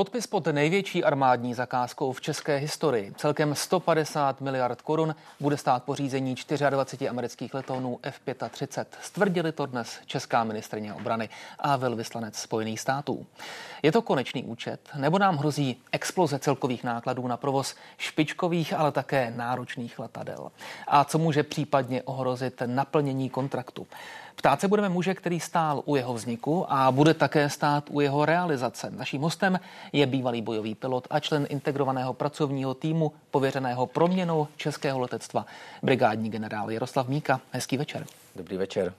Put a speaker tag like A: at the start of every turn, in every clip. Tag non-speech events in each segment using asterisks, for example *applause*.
A: Podpis pod největší armádní zakázkou v české historii. Celkem 150 miliard korun bude stát pořízení 24 amerických letounů F-35. Stvrdili to dnes česká ministrině obrany a velvyslanec Spojených států. Je to konečný účet, nebo nám hrozí exploze celkových nákladů na provoz špičkových, ale také náročných letadel? A co může případně ohrozit naplnění kontraktu? Ptát se budeme muže, který stál u jeho vzniku a bude také stát u jeho realizace. Naším hostem je bývalý bojový pilot a člen integrovaného pracovního týmu pověřeného proměnou českého letectva, brigádní generál Jaroslav Míka. Hezký večer.
B: Dobrý večer.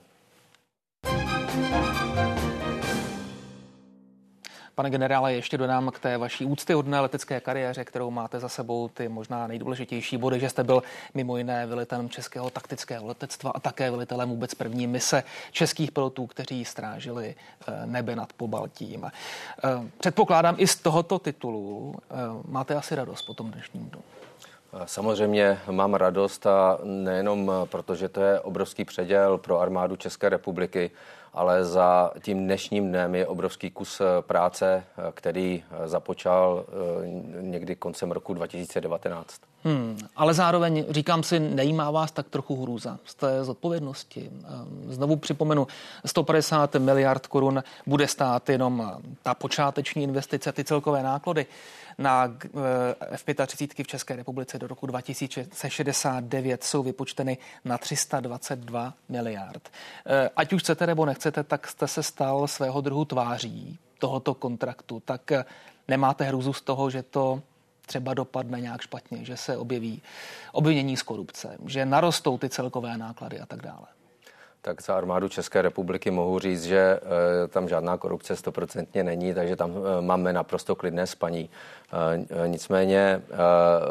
A: Pane generále, ještě dodám k té vaší úctyhodné letecké kariéře, kterou máte za sebou ty možná nejdůležitější body, že jste byl mimo jiné velitelem českého taktického letectva a také velitelem vůbec první mise českých pilotů, kteří strážili eh, nebe nad Pobaltím. Eh, předpokládám i z tohoto titulu eh, máte asi radost po tom dnešním dnu.
B: Samozřejmě mám radost a nejenom proto, že to je obrovský předěl pro armádu České republiky, ale za tím dnešním dnem je obrovský kus eh, práce, eh, který eh, započal někdy koncem roku 2019.
A: Hmm, ale zároveň říkám si, nejímá vás tak trochu hrůza z té zodpovědnosti. Znovu připomenu, 150 miliard korun bude stát jenom ta počáteční investice, ty celkové náklady na eh, F-35 v České republice do roku 2069 jsou vypočteny na 322 miliard. Eh, ať už chcete nebo nechcete, tak jste se stal svého druhu tváří tohoto kontraktu. Tak eh, nemáte hruzu z toho, že to třeba dopadne nějak špatně, že se objeví obvinění z korupce, že narostou ty celkové náklady a tak dále
B: tak za armádu České republiky mohu říct, že e, tam žádná korupce stoprocentně není, takže tam e, máme naprosto klidné spaní. E, nicméně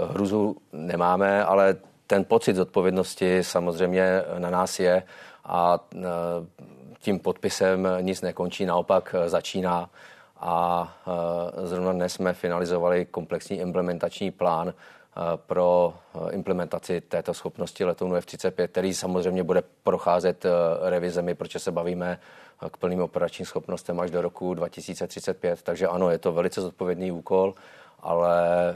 B: hruzu nemáme, ale ten pocit zodpovědnosti samozřejmě na nás je a tím podpisem nic nekončí, naopak začíná a zrovna dnes jsme finalizovali komplexní implementační plán, Eh, pro eh, implementaci této schopnosti letounu F-35, který samozřejmě bude procházet eh, revizemi, protože se bavíme k plným operačním schopnostem až do roku 2035. Takže ano, je to velice zodpovědný úkol ale eh,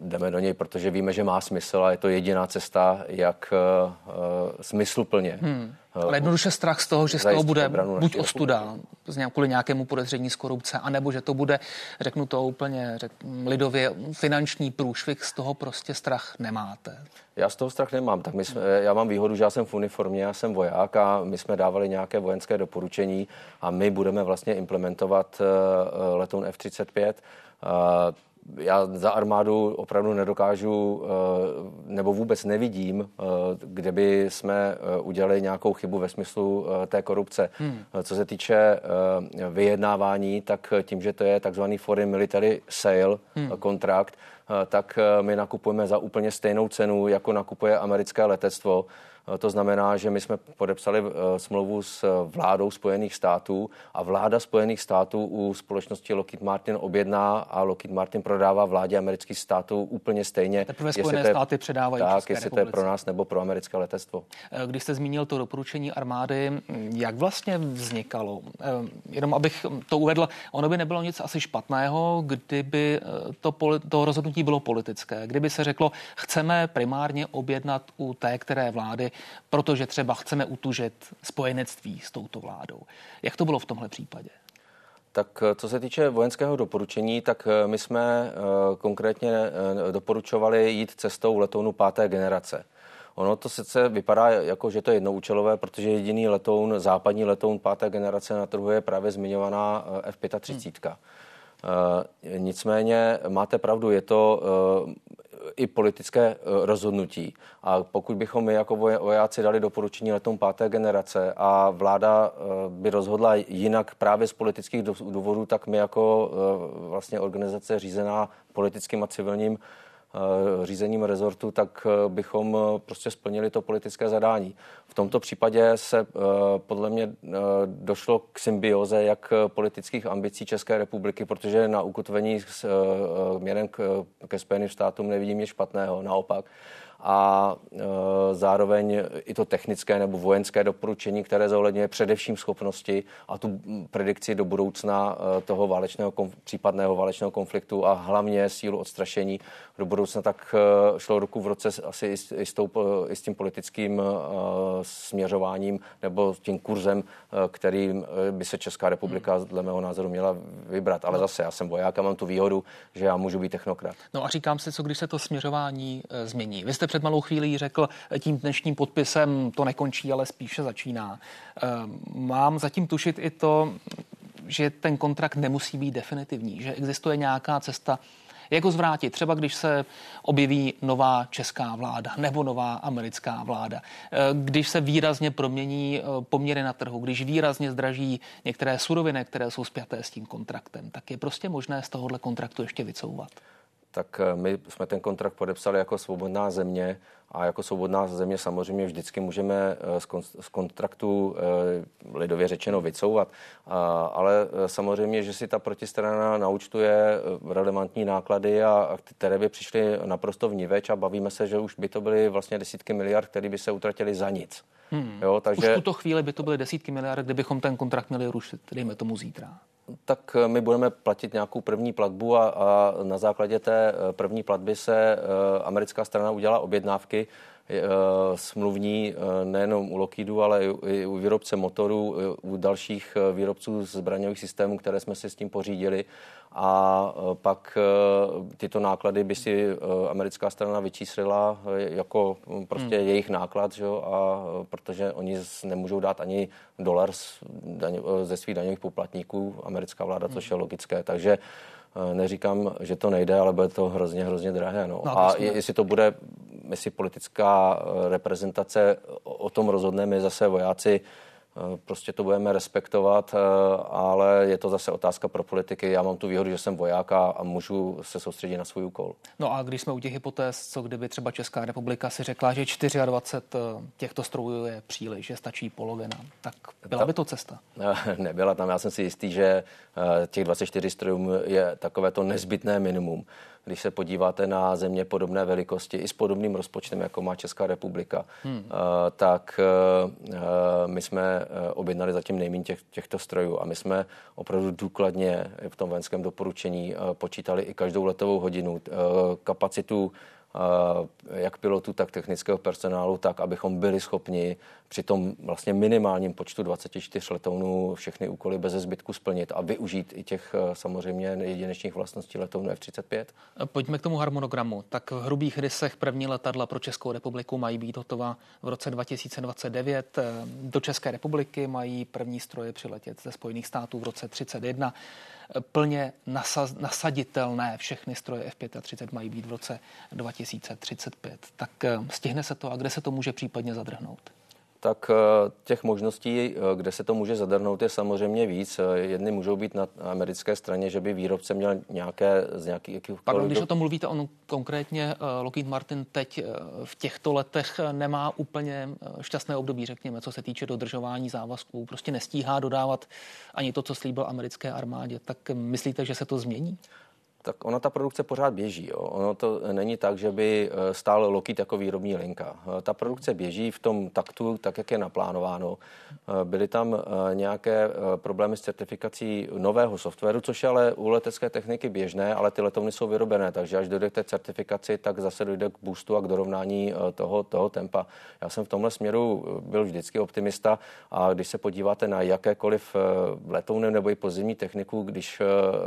B: jdeme do něj, protože víme, že má smysl a je to jediná cesta, jak uh, smysluplně. Hmm.
A: Ale jednoduše strach z toho, že z toho bude buď ostuda z nějak, kvůli nějakému podezření z korupce, anebo že to bude, řeknu to úplně řek, lidově, finanční průšvih, z toho prostě strach nemáte.
B: Já z toho strach nemám. Tak my jsme, já mám výhodu, že já jsem v uniformě, já jsem voják a my jsme dávali nějaké vojenské doporučení a my budeme vlastně implementovat letoun F-35. Já za armádu opravdu nedokážu eh, nebo vůbec nevidím, eh, kde by jsme eh, udělali nějakou chybu ve smyslu té korupce. Hmm. Co se týče vyjednávání, tak tím, že to je takzvaný foreign military sale hmm. kontrakt, tak my nakupujeme za úplně stejnou cenu, jako nakupuje americké letectvo. Eh, to znamená, že my jsme podepsali eh, smlouvu s eh, vládou Spojených států a vláda Spojených států u společnosti Lockheed Martin objedná a Lockheed Martin prodává vládě amerických států úplně stejně.
A: Teprve Spojené jestli státy předávají
B: Tak, České jestli republice. to je pro nás nebo pro americké letectvo.
A: Když jste zmínil to doporučení armády, jak vlastně vznikalo? Jenom abych to uvedl, ono by nebylo nic asi špatného, kdyby to, to rozhodnutí bylo politické. Kdyby se řeklo, chceme primárně objednat u té které vlády protože třeba chceme utužit spojenectví s touto vládou. Jak to bylo v tomhle případě?
B: Tak eh, co se týče vojenského doporučení, tak eh, my jsme eh, konkrétně doporučovali jít cestou letounu páté generace. Ono to sice vypadá jako, že to je jednoúčelové, protože jediný letoun, západní letoun páté generace na trhu je právě zmiňovaná F-35. Hmm. Nicméně máte pravdu, je to i politické eh, rozhodnutí. A pokud bychom my jako vojáci dali doporučení letům páté generace a vláda eh, by rozhodla jinak právě z politických důvodů, tak my jako eh, vlastně organizace řízená politickým a civilním řízením rezortu, tak eh, bychom eh, prostě splnili to politické zadání. V tomto případě se podle mě došlo k symbioze jak politických ambicí České republiky, protože na ukotvení s měrem ke Spojeným státům nevidím nic špatného, naopak a zároveň i to technické nebo vojenské doporučení, které zohledňuje především schopnosti a tu predikci do budoucna toho válečného, případného válečného konfliktu a hlavně sílu odstrašení do budoucna, tak šlo ruku v roce asi i s, tou, i s tím politickým směřováním nebo tím kurzem, kterým by se Česká republika dle mého názoru měla vybrat. Ale zase já jsem voják a mám tu výhodu, že já můžu být technokrat.
A: No a říkám si, co když se to směřování e, změní. Vy jste před malou chvílí řekl, e, tím dnešním podpisem to nekončí, ale spíše začíná. E, mám zatím tušit i to, že ten kontrakt nemusí být definitivní, že existuje nějaká cesta, jak ho zvrátit? Třeba když se objeví nová česká vláda nebo nová americká vláda, eh, když se výrazně promění eh, poměry na trhu, když výrazně zdraží některé suroviny, které jsou spjaté s tím kontraktem, tak je prostě možné z tohohle kontraktu ještě vycouvat
B: tak eh, my jsme ten kontrakt podepsali jako svobodná země a jako svobodná země samozřejmě vždycky můžeme eh, z kontraktu eh, lidově řečeno vycouvat. Ale samozřejmě, že si ta protistrana naučtuje relevantní náklady, a které by přišly naprosto vníveč a bavíme se, že už by to byly vlastně desítky miliard, které by se utratily za nic.
A: Hmm. Jo, takže... Už v tuto chvíli by to byly desítky miliard, kdybychom ten kontrakt měli rušit, dejme tomu zítra
B: tak my budeme platit nějakou první platbu a, a na základě té eh, první platby se eh, americká strana udělala objednávky. eh, smluvní nejenom u Lockheedu, ale i u výrobce motorů, u dalších výrobců zbraňových systémů, které jsme si s tím pořídili a pak tyto náklady by si americká strana vyčíslila jako prostě hmm. jejich náklad, že? a protože oni nemůžou dát ani dolar ze svých daňových poplatníků, americká vláda, což je logické, takže neříkám, že to nejde, ale bude to hrozně, hrozně drahé. No. No, a jestli to bude, jestli politická reprezentace o tom rozhodne, my zase vojáci Eh, prostě to budeme respektovat, eh, ale je to zase otázka pro politiky. Já mám tu výhodu, že jsem voják a, a můžu se soustředit na svůj úkol.
A: No a když jsme u těch hypotéz, co kdyby třeba Česká republika si řekla, že 24 eh, těchto strojů je příliš, že stačí polovina, tak byla by to cesta? *laughs*
B: Nebyla tam. Já jsem si jistý, že těch 24 strojů je takové to nezbytné minimum když se podíváte na země podobné velikosti i s podobným rozpočtem, jako má Česká republika, hmm. uh, tak uh, my jsme objednali zatím nejméně těch, těchto strojů a my jsme opravdu důkladně v tom vojenském doporučení počítali i každou letovou hodinu, kapacitu jak pilotů, tak technického personálu, tak abychom byli schopni při tom vlastně minimálním počtu 24 letounů všechny úkoly bez zbytku splnit a využít i těch eh, samozřejmě jedinečných vlastností letounů F-35.
A: Pojďme k tomu harmonogramu. Tak v hrubých rysech první letadla pro Českou republiku mají být hotova v roce 2029. Eh, do České republiky mají první stroje přiletět ze Spojených států v roce 31 plně nasaditelné všechny stroje F-35 mají být v roce 2035. Tak eh, stihne se to a kde se to může případně zadrhnout?
B: tak eh, těch možností, eh, kde se to může zadrhnout, je samozřejmě víc. Jedny můžou být na americké straně, že by výrobce měl nějaké z nějakých...
A: Pardon, když o tom mluvíte, on konkrétně Lockheed Martin teď v těchto letech nemá úplně šťastné období, řekněme, co se týče dodržování závazků. Prostě nestíhá dodávat ani to, co slíbil americké armádě. Tak myslíte, že se to změní?
B: Tak ona ta produkce pořád běží. Jo. Ono to není tak, že by eh, stál Lockheed jako výrobní linka. Eh, ta produkce běží v tom taktu, tak jak je naplánováno. Eh, byly tam nějaké problémy s certifikací nového softwaru, což je ale u letecké techniky běžné, ale ty letouny jsou vyrobené, takže až dojde k té certifikaci, tak zase dojde k boostu a k dorovnání toho, toho tempa. Já jsem v tomhle směru byl vždycky optimista a když se podíváte na jakékoliv letouny nebo i pozemní techniku, když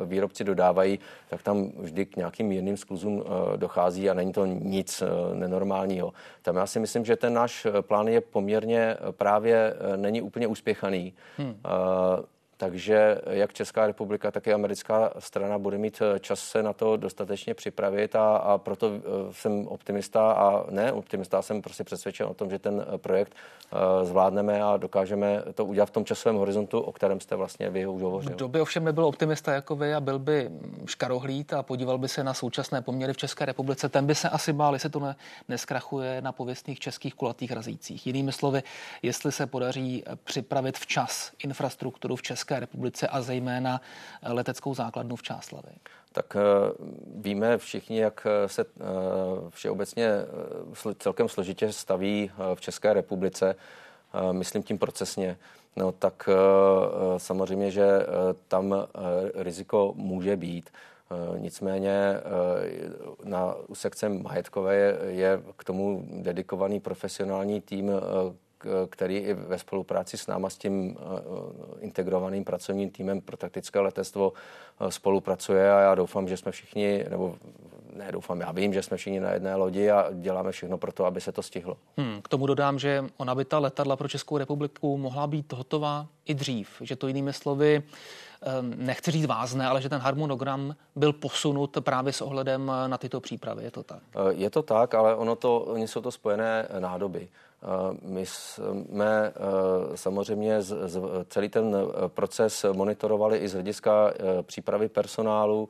B: výrobci dodávají, tak tam vždy k nějakým mírným skluzům eh, dochází a není to nic eh, nenormálního. Tam já si myslím, že ten náš eh, plán je poměrně právě není úplně úspěchaný. Hmm. Takže jak Česká republika, tak i americká strana bude mít eh, čas se na to dostatečně připravit a, a proto eh, jsem optimista a ne optimista, jsem prostě přesvědčen o tom, že ten eh, projekt zvládneme a dokážeme to udělat v tom časovém horizontu, o kterém jste vlastně vy už hovořil.
A: Kdo by ovšem nebyl optimista jako vy a byl by škarohlíd a podíval by se na současné poměry v České republice, ten by se asi bál, jestli to ne, neskrachuje na pověstných českých kulatých razících. Jinými slovy, jestli se podaří připravit včas infrastrukturu v České České republice a zejména leteckou základnu v Čáslavi?
B: Tak víme všichni, jak se všeobecně celkem složitě staví v České republice, myslím tím procesně. No tak samozřejmě, že tam riziko může být. Eh, nicméně eh, na sekce majetkové je, je k tomu dedikovaný profesionální tým, eh, který i ve spolupráci s náma, s tím integrovaným pracovním týmem pro taktické letectvo spolupracuje a já doufám, že jsme všichni, nebo ne doufám, já vím, že jsme všichni na jedné lodi a děláme všechno pro to, aby se to stihlo.
A: Hmm, k tomu dodám, že ona by ta letadla pro Českou republiku mohla být hotová i dřív, že to jinými slovy nechci říct vázne, ale že ten harmonogram byl posunut právě s ohledem na tyto přípravy. Je to tak?
B: Eh, je to tak, ale ono to, oni jsou to spojené nádoby. Eh, my jsme eh, samozřejmě celý ten proces monitorovali i z hlediska přípravy personálu,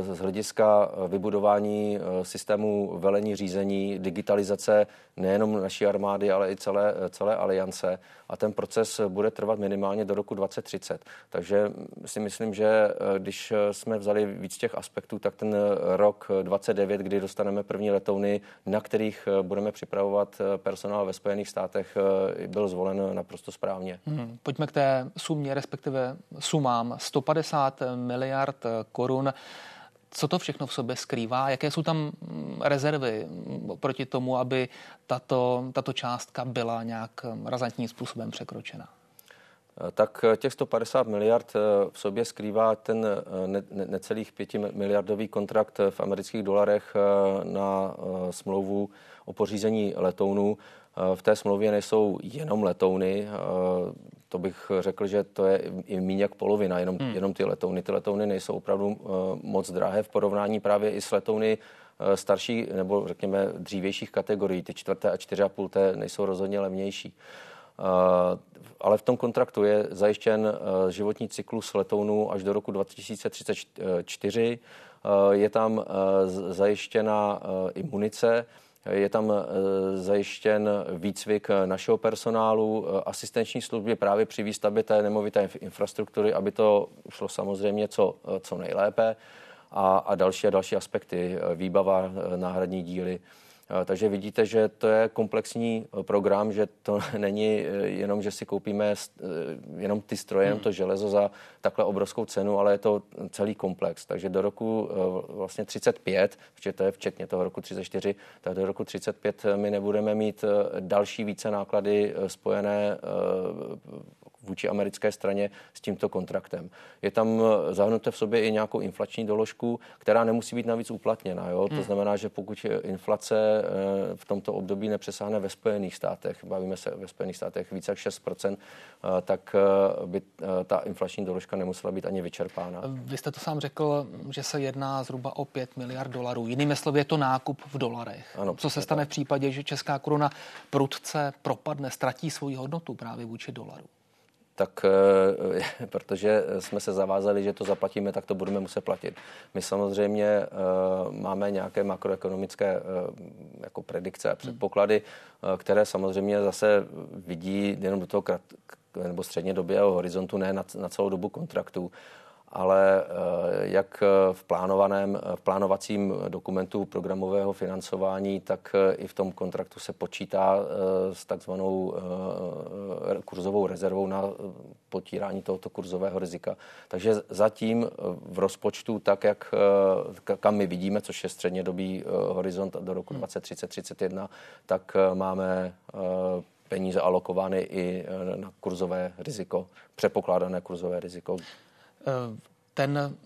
B: z hlediska vybudování systému velení řízení, digitalizace nejenom naší armády, ale i celé, celé aliance. A ten proces bude trvat minimálně do roku 2030. Takže si myslím, že eh, když jsme vzali víc těch aspektů, tak ten rok 29, kdy dostaneme první letouny, na kterých eh, budeme připravovat eh, personál ve Spojených státech, byl zvolen naprosto správně.
A: Hmm, pojďme k té sumě, respektive sumám. 150 miliard korun co to všechno v sobě skrývá, jaké jsou tam mm, rezervy mm, proti tomu, aby tato, tato částka byla nějak mm, razantním způsobem překročena?
B: Eh, tak eh, těch 150 miliard eh, v sobě skrývá ten necelých 5 miliardový kontrakt v amerických dolarech na smlouvu o pořízení letounů. V té smlouvě nejsou jenom letouny, to bych řekl, že to je i méně jak polovina, jenom, hmm. jenom ty letouny. Ty letouny nejsou opravdu uh, moc drahé v porovnání právě i s letouny uh, starší nebo řekněme dřívějších kategorií. Ty čtvrté a čtyři a půl té nejsou rozhodně levnější. Uh, ale v tom kontraktu je zajištěn uh, životní cyklus letounů až do roku 2034. Uh, je tam uh, zajištěna uh, i munice, je tam eh, zajištěn výcvik našeho personálu, eh, asistenční služby právě při výstavbě té nemovité infrastruktury, aby to šlo samozřejmě co, co nejlépe a, a další a další aspekty, výbava, náhradní díly. Takže vidíte, že to je komplexní program, že to *laughs* není jenom, že si koupíme jenom ty stroje, jenom hmm. to železo za takhle obrovskou cenu, ale je to celý komplex. Takže do roku vlastně 35, protože to je včetně toho roku 34, tak do roku 35 my nebudeme mít další více náklady spojené vůči americké straně s tímto kontraktem. Je tam eh, zahrnuté v sobě i nějakou inflační doložku, která nemusí být navíc uplatněna. Jo? To hmm. znamená, že pokud inflace eh, v tomto období nepřesáhne ve Spojených státech, bavíme se ve Spojených státech více jak 6%, eh, tak by ta inflační doložka nemusela být ani vyčerpána.
A: Vy jste to sám řekl, že se jedná zhruba o 5 miliard dolarů. Jinými slovy je to nákup v dolarech. Ano, Co se stane tak. v případě, že česká koruna prudce propadne, ztratí svoji hodnotu právě vůči dolaru?
B: Tak eh, *laughs* protože jsme se zavázali, že to zaplatíme, tak to budeme muset platit. My samozřejmě eh, máme nějaké makroekonomické eh, jako predikce a předpoklady, které samozřejmě zase vidí jenom do toho krat, nebo středně době horizontu, ne na, na celou dobu kontraktu ale eh, jak v plánovaném, v plánovacím dokumentu programového financování, tak eh, i v tom kontraktu se počítá eh, s takzvanou kurzovou rezervou na potírání tohoto kurzového rizika. Takže zatím v rozpočtu, tak jak kam my vidíme, což je střednědobý horizont do roku 2030-2031, hmm. tak máme peníze alokovány i na kurzové riziko, přepokládané kurzové riziko.
A: Eh, ten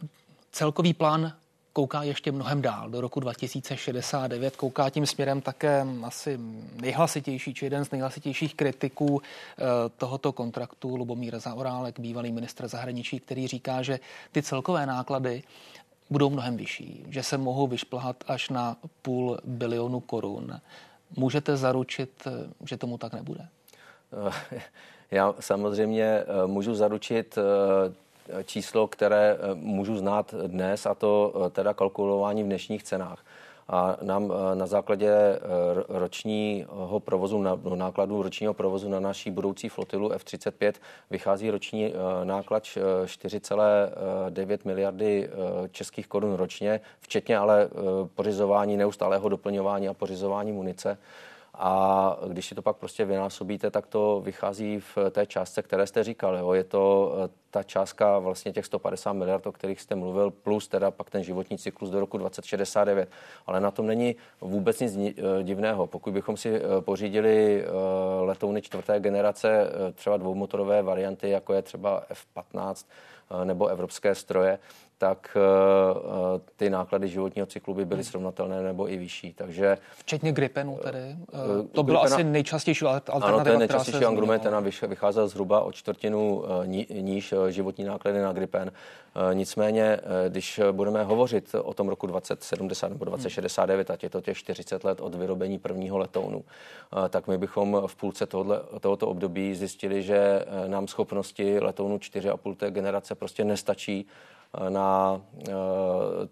A: celkový plán kouká ještě mnohem dál, do roku 2069, kouká tím směrem také asi nejhlasitější, či jeden z nejhlasitějších kritiků eh, tohoto kontraktu, Lubomír Zaorálek, bývalý ministr zahraničí, který říká, že ty celkové náklady budou mnohem vyšší, že se mohou vyšplhat až na půl bilionu korun. Můžete zaručit, eh, že tomu tak nebude? *laughs*
B: Já samozřejmě můžu zaručit číslo, které eh, můžu znát dnes, a to eh, teda kalkulování v dnešních cenách. a nám na základě ročního provozu, no, nákladů ročního provozu na naší budoucí flotilu F-35 vychází roční náklad 4,9 miliardy českých korun ročně, včetně ale pořizování, neustálého doplňování a pořizování munice. A když si to pak prostě vynásobíte, tak to vychází v té částce, které jste říkal. Jo. Je to eh, ta částka vlastně těch 150 miliard, o kterých jste mluvil, plus teda pak ten životní cyklus do roku 2069. Ale na tom není vůbec nic eh, divného. Pokud bychom si eh, pořídili letouny čtvrté generace, třeba dvoumotorové varianty, jako je třeba F-15 nebo evropské stroje, tak uh, ty náklady životního cyklu by byly srovnatelné nebo i vyšší. Takže,
A: Včetně Gripenu tedy? Uh, to bylo Gripena, asi nejčastější alternativa,
B: Ano, to je nejčastější argument, ten vycházel zhruba o čtvrtinu níž životní náklady na Gripen. Nicméně, když budeme hovořit o tom roku 2070 nebo 2069, ať je to těch 40 let od vyrobení prvního letounu, tak my bychom v půlce tohle, tohoto období zjistili, že nám schopnosti letounu 4,5 té generace prostě nestačí na eh,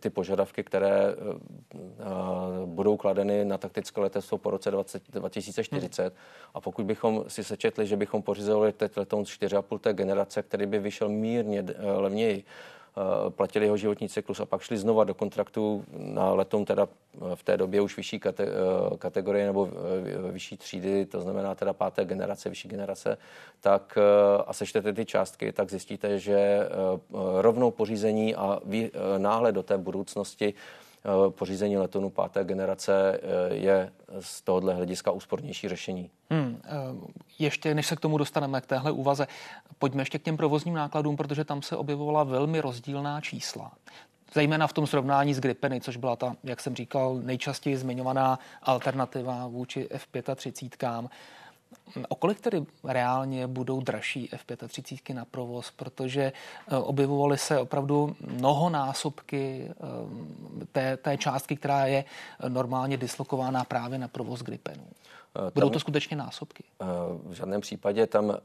B: ty požadavky, které eh, budou kladeny na taktické letectvo po roce 20, 2040. Hmm. A pokud bychom si sečetli, že bychom pořizovali teď letoun z 4,5 té generace, který by vyšel mírně eh, levněji, platili jeho životní cyklus a pak šli znova do kontraktu na letom teda eh, v té době už vyšší kate, eh, kategorie nebo vyšší třídy, to znamená teda páté generace, vyšší generace, tak a sečtete ty částky, tak zjistíte, že rovnou pořízení a náhle do té budoucnosti Eh, pořízení letonu páté generace eh, je z tohohle hlediska úspornější řešení. Hmm,
A: eh, ještě než se k tomu dostaneme, k téhle úvaze, pojďme ještě k těm provozním nákladům, protože tam se objevovala velmi rozdílná čísla. Zejména v tom srovnání s Gripeny, což byla ta, jak jsem říkal, nejčastěji zmiňovaná alternativa vůči F-35. O kolik tedy reálně budou dražší F-35 na provoz, protože eh, objevovaly se opravdu mnohonásobky eh, té, té částky, která je normálně dislokována právě na provoz Gripenu. Eh, budou to skutečně násobky?
B: V žádném případě tam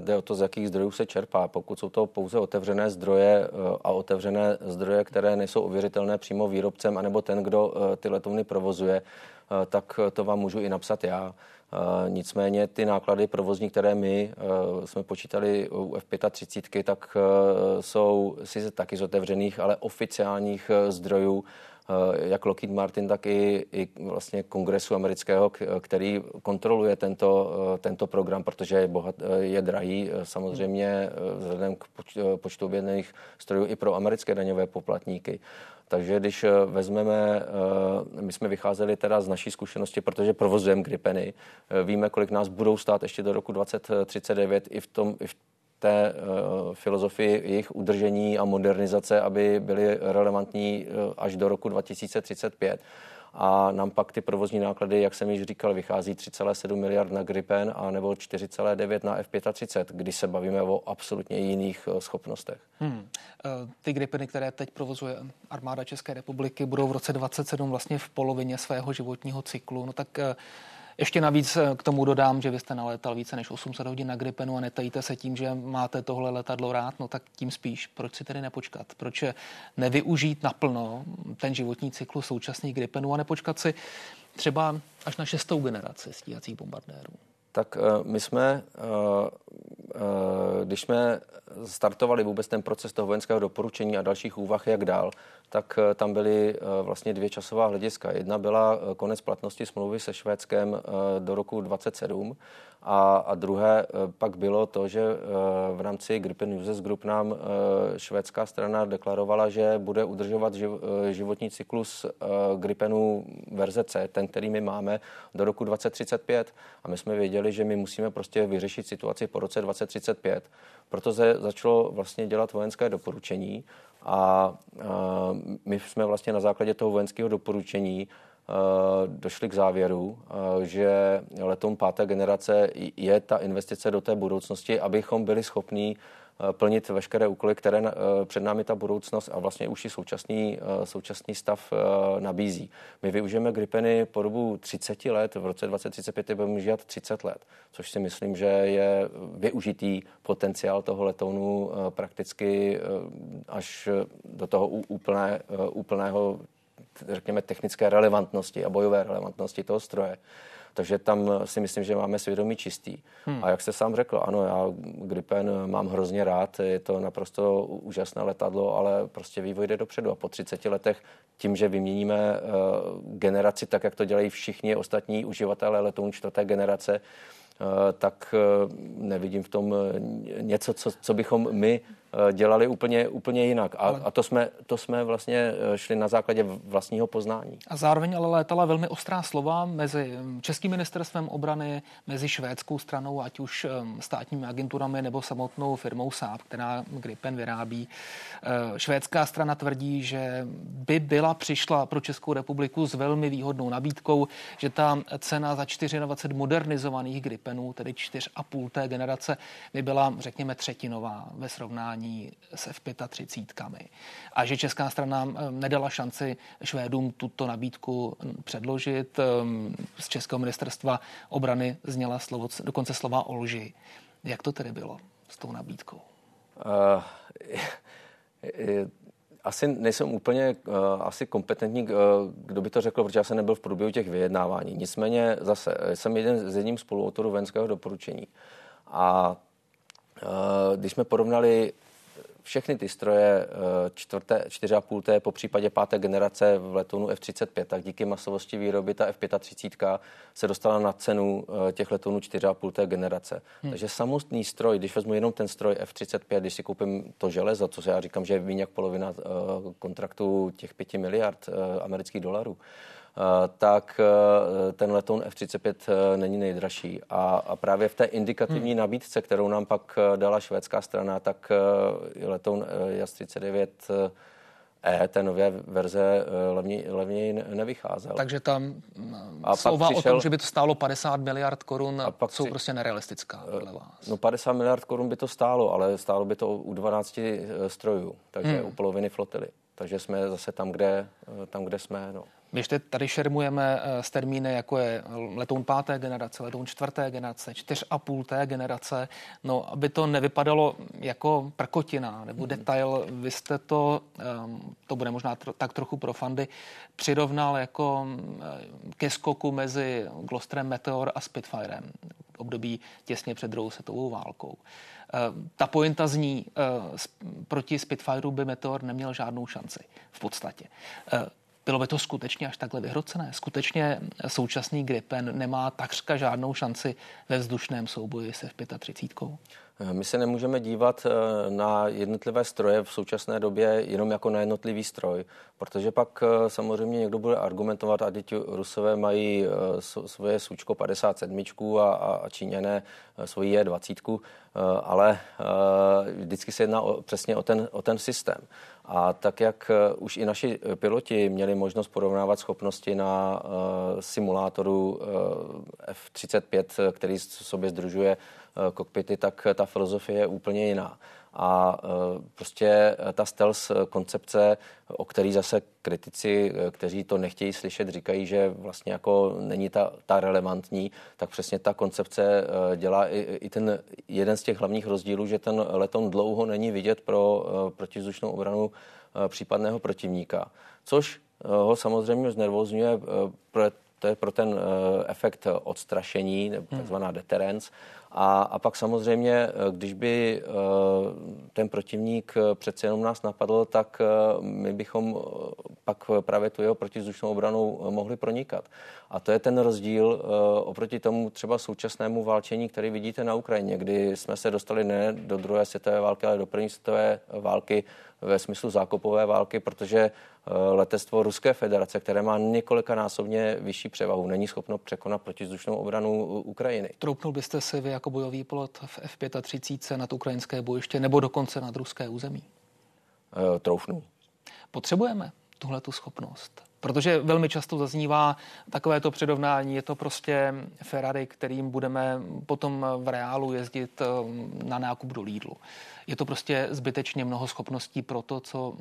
B: jde o to, z jakých zdrojů se čerpá. Pokud jsou to pouze otevřené zdroje a otevřené zdroje, které nejsou ověřitelné přímo výrobcem, anebo ten, kdo ty letovny provozuje, tak to vám můžu i napsat já. Nicméně ty náklady provozní, které my jsme počítali u F35, tak jsou sice taky z otevřených, ale oficiálních zdrojů, jak Lockheed Martin, tak i, i vlastně kongresu amerického, který kontroluje tento, tento program, protože je, bohat, je drahý samozřejmě vzhledem k počtu objednaných strojů i pro americké daňové poplatníky. Takže když eh, vezmeme, eh, my jsme vycházeli teda z naší zkušenosti, protože provozujeme Gripeny, eh, víme, kolik nás budou stát ještě do roku 2039 i v tom, i v té filozofii jejich udržení a modernizace, aby byly relevantní až do roku 2035 a nám pak ty provozní náklady, jak jsem již říkal, vychází 3,7 miliard na Gripen a nebo 4,9 na F-35, když se bavíme o absolutně jiných eh, schopnostech. Hmm.
A: Eh, ty Gripeny, které teď provozuje armáda České republiky, budou v roce 27 vlastně v polovině svého životního cyklu. No tak eh, ještě navíc eh, k tomu dodám, že vy jste nalétal více než 800 hodin na Gripenu a netajíte se tím, že máte tohle letadlo rád, no tak tím spíš. Proč si tedy nepočkat? Proč nevyužít naplno ten životní cyklus současných Gripenů a nepočkat si třeba až na šestou generaci stíhacích bombardérů?
B: Tak eh, my jsme, eh, když jsme startovali vůbec ten proces toho vojenského doporučení a dalších úvah, jak dál, tak eh, tam byly eh, vlastně dvě časová hlediska. Jedna byla eh, konec platnosti smlouvy se Švédskem do roku 27 a, a druhé pak bylo to, že v rámci Gripen Uses Group nám švédská strana deklarovala, že bude udržovat životní cyklus Gripenu verze C, ten, který my máme, do roku 2035. A my jsme věděli, že my musíme prostě vyřešit situaci po roce 2035. Proto se začalo vlastně dělat vojenské doporučení a my jsme vlastně na základě toho vojenského doporučení došli k závěru, že letom páté generace je ta investice do té budoucnosti, abychom byli schopní plnit veškeré úkoly, které eh, před námi ta budoucnost a vlastně už i současný, eh, současný stav nabízí. My využijeme Gripeny po dobu 30 let, v roce 2035 budeme žít 30 let, což si myslím, že je využitý potenciál toho letounu prakticky až do toho úplné, úplného řekněme, technické relevantnosti a bojové relevantnosti toho stroje. Takže tam si myslím, že máme svědomí čistý. Hmm. A jak jste sám řekl, ano, já Gripen mám hrozně rád, je to naprosto úžasné letadlo, ale prostě vývoj jde dopředu. A po 30 letech tím, že vyměníme uh, generaci tak, jak to dělají všichni ostatní uživatelé letounů čtvrté generace, tak uh, nevidím v tom něco, co, co bychom my Eh, dělali úplně, úplně jinak. A, a to, jsme, to jsme vlastně eh, šli na základě vlastního poznání.
A: A zároveň ale létala velmi ostrá slova mezi hm, Českým ministerstvem obrany, mezi švédskou stranou, ať už hm, státními agenturami nebo samotnou firmou Saab, která Gripen vyrábí. Eh, švédská strana tvrdí, že by byla přišla pro Českou republiku s velmi výhodnou nabídkou, že ta cena za 24 modernizovaných Gripenů, tedy 4,5 té generace, by byla, řekněme, třetinová ve srovnání jednání s F-35. A že česká strana eh, nedala šanci Švédům tuto nabídku hm, předložit. Ehm, z Českého ministerstva obrany zněla slovo, dokonce slova o lži. Jak to tedy bylo s tou nabídkou? Uh,
B: asi nejsem úplně uh, asi kompetentní, uh, kdo by to řekl, protože já jsem nebyl v průběhu těch vyjednávání. Nicméně zase jsem jeden z jedním spoluautorů venského doporučení. A uh, když jsme porovnali všechny ty stroje eh, čtvrté, 4,5 T, po případě páté generace v letounu F-35, tak díky masovosti výroby ta F-35 se dostala na cenu eh, těch letounů 4,5 T generace. Hmm. Takže samotný stroj, když vezmu jenom ten stroj F-35, když si koupím to železo, co já říkám, že je méně jak polovina eh, kontraktu těch 5 miliard amerických dolarů, tak eh, ten letoun F-35 eh, není nejdražší. A, a právě v té indikativní hmm. nabídce, kterou nám pak dala švédská strana, tak letoun JAS-39 E, té nové verze levně, levněji nevycházel.
A: Takže tam a slova přišel, o tom, že by to stálo 50 miliard korun, a pak jsou při, prostě nerealistická podle vás.
B: No 50 miliard korun by to stálo, ale stálo by to u 12 strojů, takže hmm. u poloviny flotily. Takže jsme zase tam, kde, tam, kde jsme. No.
A: My ještě tady šermujeme eh, s termíny, jako je letoun páté generace, letoun čtvrté generace, čtyř a půl té generace, no, aby to nevypadalo jako prkotina nebo mm. detail, vy jste to, ehm, to bude možná tak trochu pro fandy, přirovnal jako eh, ke skoku mezi Glosterem Meteor a Spitfirem období těsně před druhou světovou válkou. Eh, ta pointa zní, proti Spitfireu by Meteor neměl žádnou šanci v podstatě. Bylo by to skutečně až takhle vyhrocené? Skutečně současný Gripen nemá takřka žádnou šanci ve vzdušném souboji se F-35?
B: My se nemůžeme dívat eh, na jednotlivé stroje v současné době jenom jako na jednotlivý stroj, protože pak eh, samozřejmě někdo bude argumentovat, a teď Rusové mají eh, svoje Sučko 57 a, a Číňané svoji Je20, ale vždycky se jedná o, přesně o ten, o ten systém. A tak, jak už i naši piloti měli možnost porovnávat schopnosti na simulátoru F-35, který sobě združuje Eh, kokpity, tak ta filozofie je úplně jiná. A eh, prostě ta stealth koncepce, o který zase kritici, eh, kteří to nechtějí slyšet, říkají, že vlastně jako není ta, ta relevantní, tak přesně ta koncepce dělá i, i ten jeden z těch hlavních rozdílů, že ten leton dlouho není vidět pro protizdušnou obranu případného protivníka. Což ho samozřejmě znervozňuje, to je pro ten efekt odstrašení, hmm. takzvaná deterrence, a, a pak samozřejmě, eh, když by eh, ten protivník eh, přece jenom nás napadl, tak my bychom pak právě tu jeho protizdušnou obranou mohli pronikat. A to je ten rozdíl oproti tomu třeba současnému válčení, který vidíte na Ukrajině, kdy jsme se dostali ne do druhé světové války, ale do první světové války ve smyslu zákopové války, protože eh, letectvo Ruské federace, které má několikanásobně vyšší převahu, není schopno překonat protizdušnou obranu Ukrajiny.
A: Troupnul byste si vy jako bojový pilot v F-35 nad ukrajinské bojiště nebo dokonce nad ruské území?
B: E, troufnu.
A: Potřebujeme tuhle tu schopnost. Protože velmi často zaznívá takovéto přirovnání, je to prostě Ferrari, kterým budeme potom v reálu jezdit eh, na nákup do Lidlu. Je to prostě zbytečně mnoho schopností pro to, co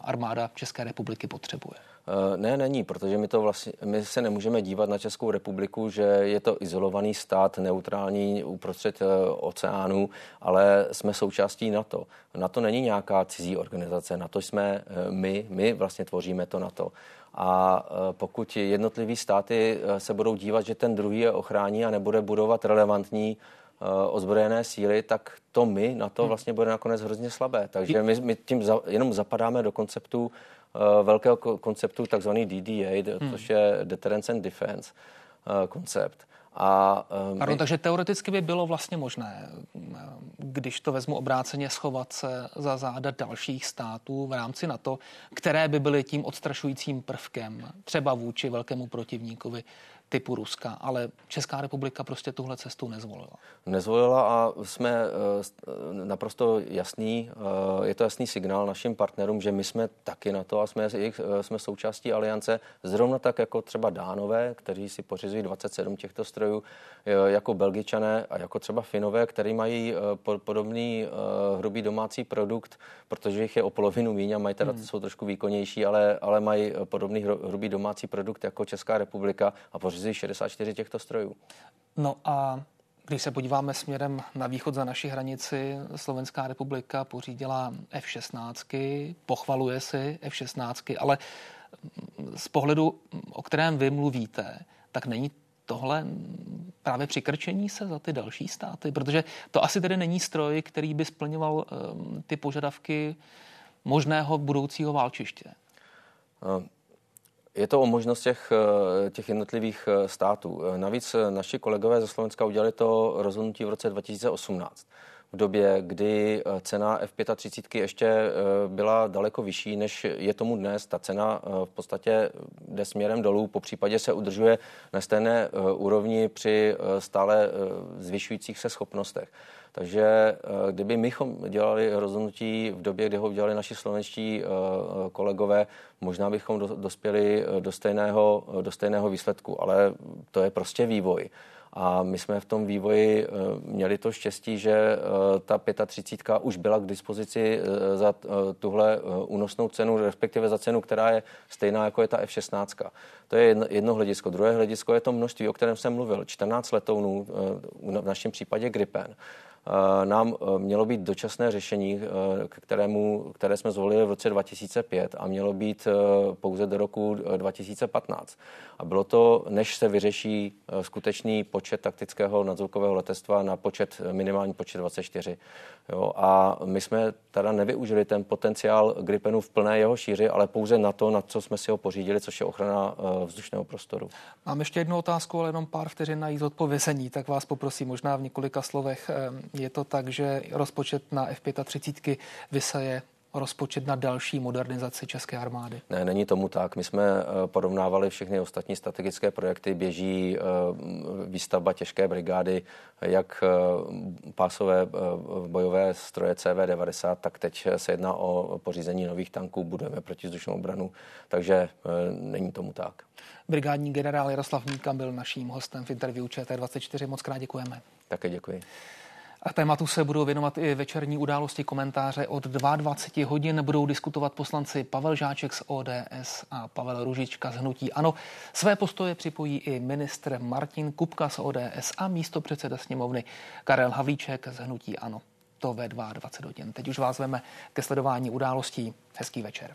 A: armáda České republiky potřebuje.
B: Eh, ne, není, protože my, to vlastně, my se nemůžeme dívat na Českou republiku, že je to izolovaný stát, neutrální uprostřed eh, oceánu, ale jsme součástí NATO. NATO není nějaká cizí organizace, NATO jsme my, my vlastně tvoříme to NATO. A pokud jednotlivý státy se budou dívat, že ten druhý je ochrání a nebude budovat relevantní ozbrojené síly, tak to my na to hmm. vlastně bude nakonec hrozně slabé. Takže my, my tím za, jenom zapadáme do konceptu velkého konceptu takzvaný DDA, hmm. což je Deterrence and Defense koncept.
A: A, um, Pardon, takže teoreticky by bylo vlastně možné, když to vezmu obráceně, schovat se za záda dalších států v rámci NATO, které by byly tím odstrašujícím prvkem, třeba vůči velkému protivníkovi typu Ruska, ale Česká republika prostě tuhle cestu nezvolila.
B: Nezvolila a jsme eh, naprosto jasný, eh, je to jasný signál našim partnerům, že my jsme taky na to a jsme, eh, jsme součástí aliance, zrovna tak jako třeba Dánové, kteří si pořizují 27 těchto strojů, jako Belgičané a jako třeba Finové, který mají podobný hrubý domácí produkt, protože jich je o polovinu míň a mají teda, hmm. jsou trošku výkonnější, ale, ale mají podobný hrubý domácí produkt jako Česká republika a pořizují pořizují 64 těchto strojů.
A: No a když se podíváme směrem na východ za naši hranici, Slovenská republika pořídila F-16, pochvaluje si F-16, ale z pohledu, o kterém vy mluvíte, tak není tohle právě přikrčení se za ty další státy? Protože to asi tedy není stroj, který by splňoval um, ty požadavky možného budoucího válčiště.
B: Je to o možnost těch, eh, těch jednotlivých eh, států. Eh, navíc naši kolegové ze Slovenska udělali to rozhodnutí v roce 2018 v době, kdy cena F35 ještě byla daleko vyšší, než je tomu dnes. Ta cena v podstatě jde směrem dolů, po případě se udržuje na stejné úrovni při stále zvyšujících se schopnostech. Takže eh, kdyby mychom dělali rozhodnutí v době, kdy ho udělali naši slovenští eh, kolegové, možná bychom dospěli eh, do stejného, do stejného výsledku, ale to je prostě vývoj. A my jsme v tom vývoji měli to štěstí, že ta 35 už byla k dispozici za tuhle únosnou cenu, respektive za cenu, která je stejná jako je ta F16. To je jedno hledisko. Druhé hledisko je to množství, o kterém jsem mluvil. 14 letounů, v našem případě Gripen. Eh, nám eh, mělo být dočasné řešení, eh, kterému, které jsme zvolili v roce 2005 a mělo být pouze do roku 2015. A bylo to, než se vyřeší skutečný počet taktického nadzvukového letectva na počet, minimální počet 24. Jo, a my jsme teda nevyužili ten potenciál Gripenu v plné jeho šíři, ale pouze na to, na co jsme si ho pořídili, což je ochrana vzdušného prostoru.
A: Mám ještě jednu otázku, ale jenom pár vteřin na její zodpovězení, tak vás poprosím možná v několika slovech je to tak, že rozpočet na F-35 vysaje rozpočet na další modernizaci české armády?
B: Ne, není tomu tak. My jsme eh, porovnávali všechny ostatní strategické projekty. Běží eh, výstavba těžké brigády, jak eh, pásové bojové stroje CV-90, tak teď se jedná o pořízení nových tanků, budeme protizdušnou obranu, takže není tomu tak.
A: Brigádní generál Jaroslav Míka byl naším hostem v interview ČT24. Moc krát děkujeme.
B: Také děkuji.
A: A tématu se budou věnovat i večerní události komentáře. Od 22 hodin budou diskutovat poslanci Pavel Žáček z ODS a Pavel Ružička z Hnutí Ano. Své postoje připojí i ministr Martin Kupka z ODS a místo předseda sněmovny Karel Havlíček z Hnutí Ano. To ve 22 hodin. Teď už vás veme ke sledování událostí. Hezký večer.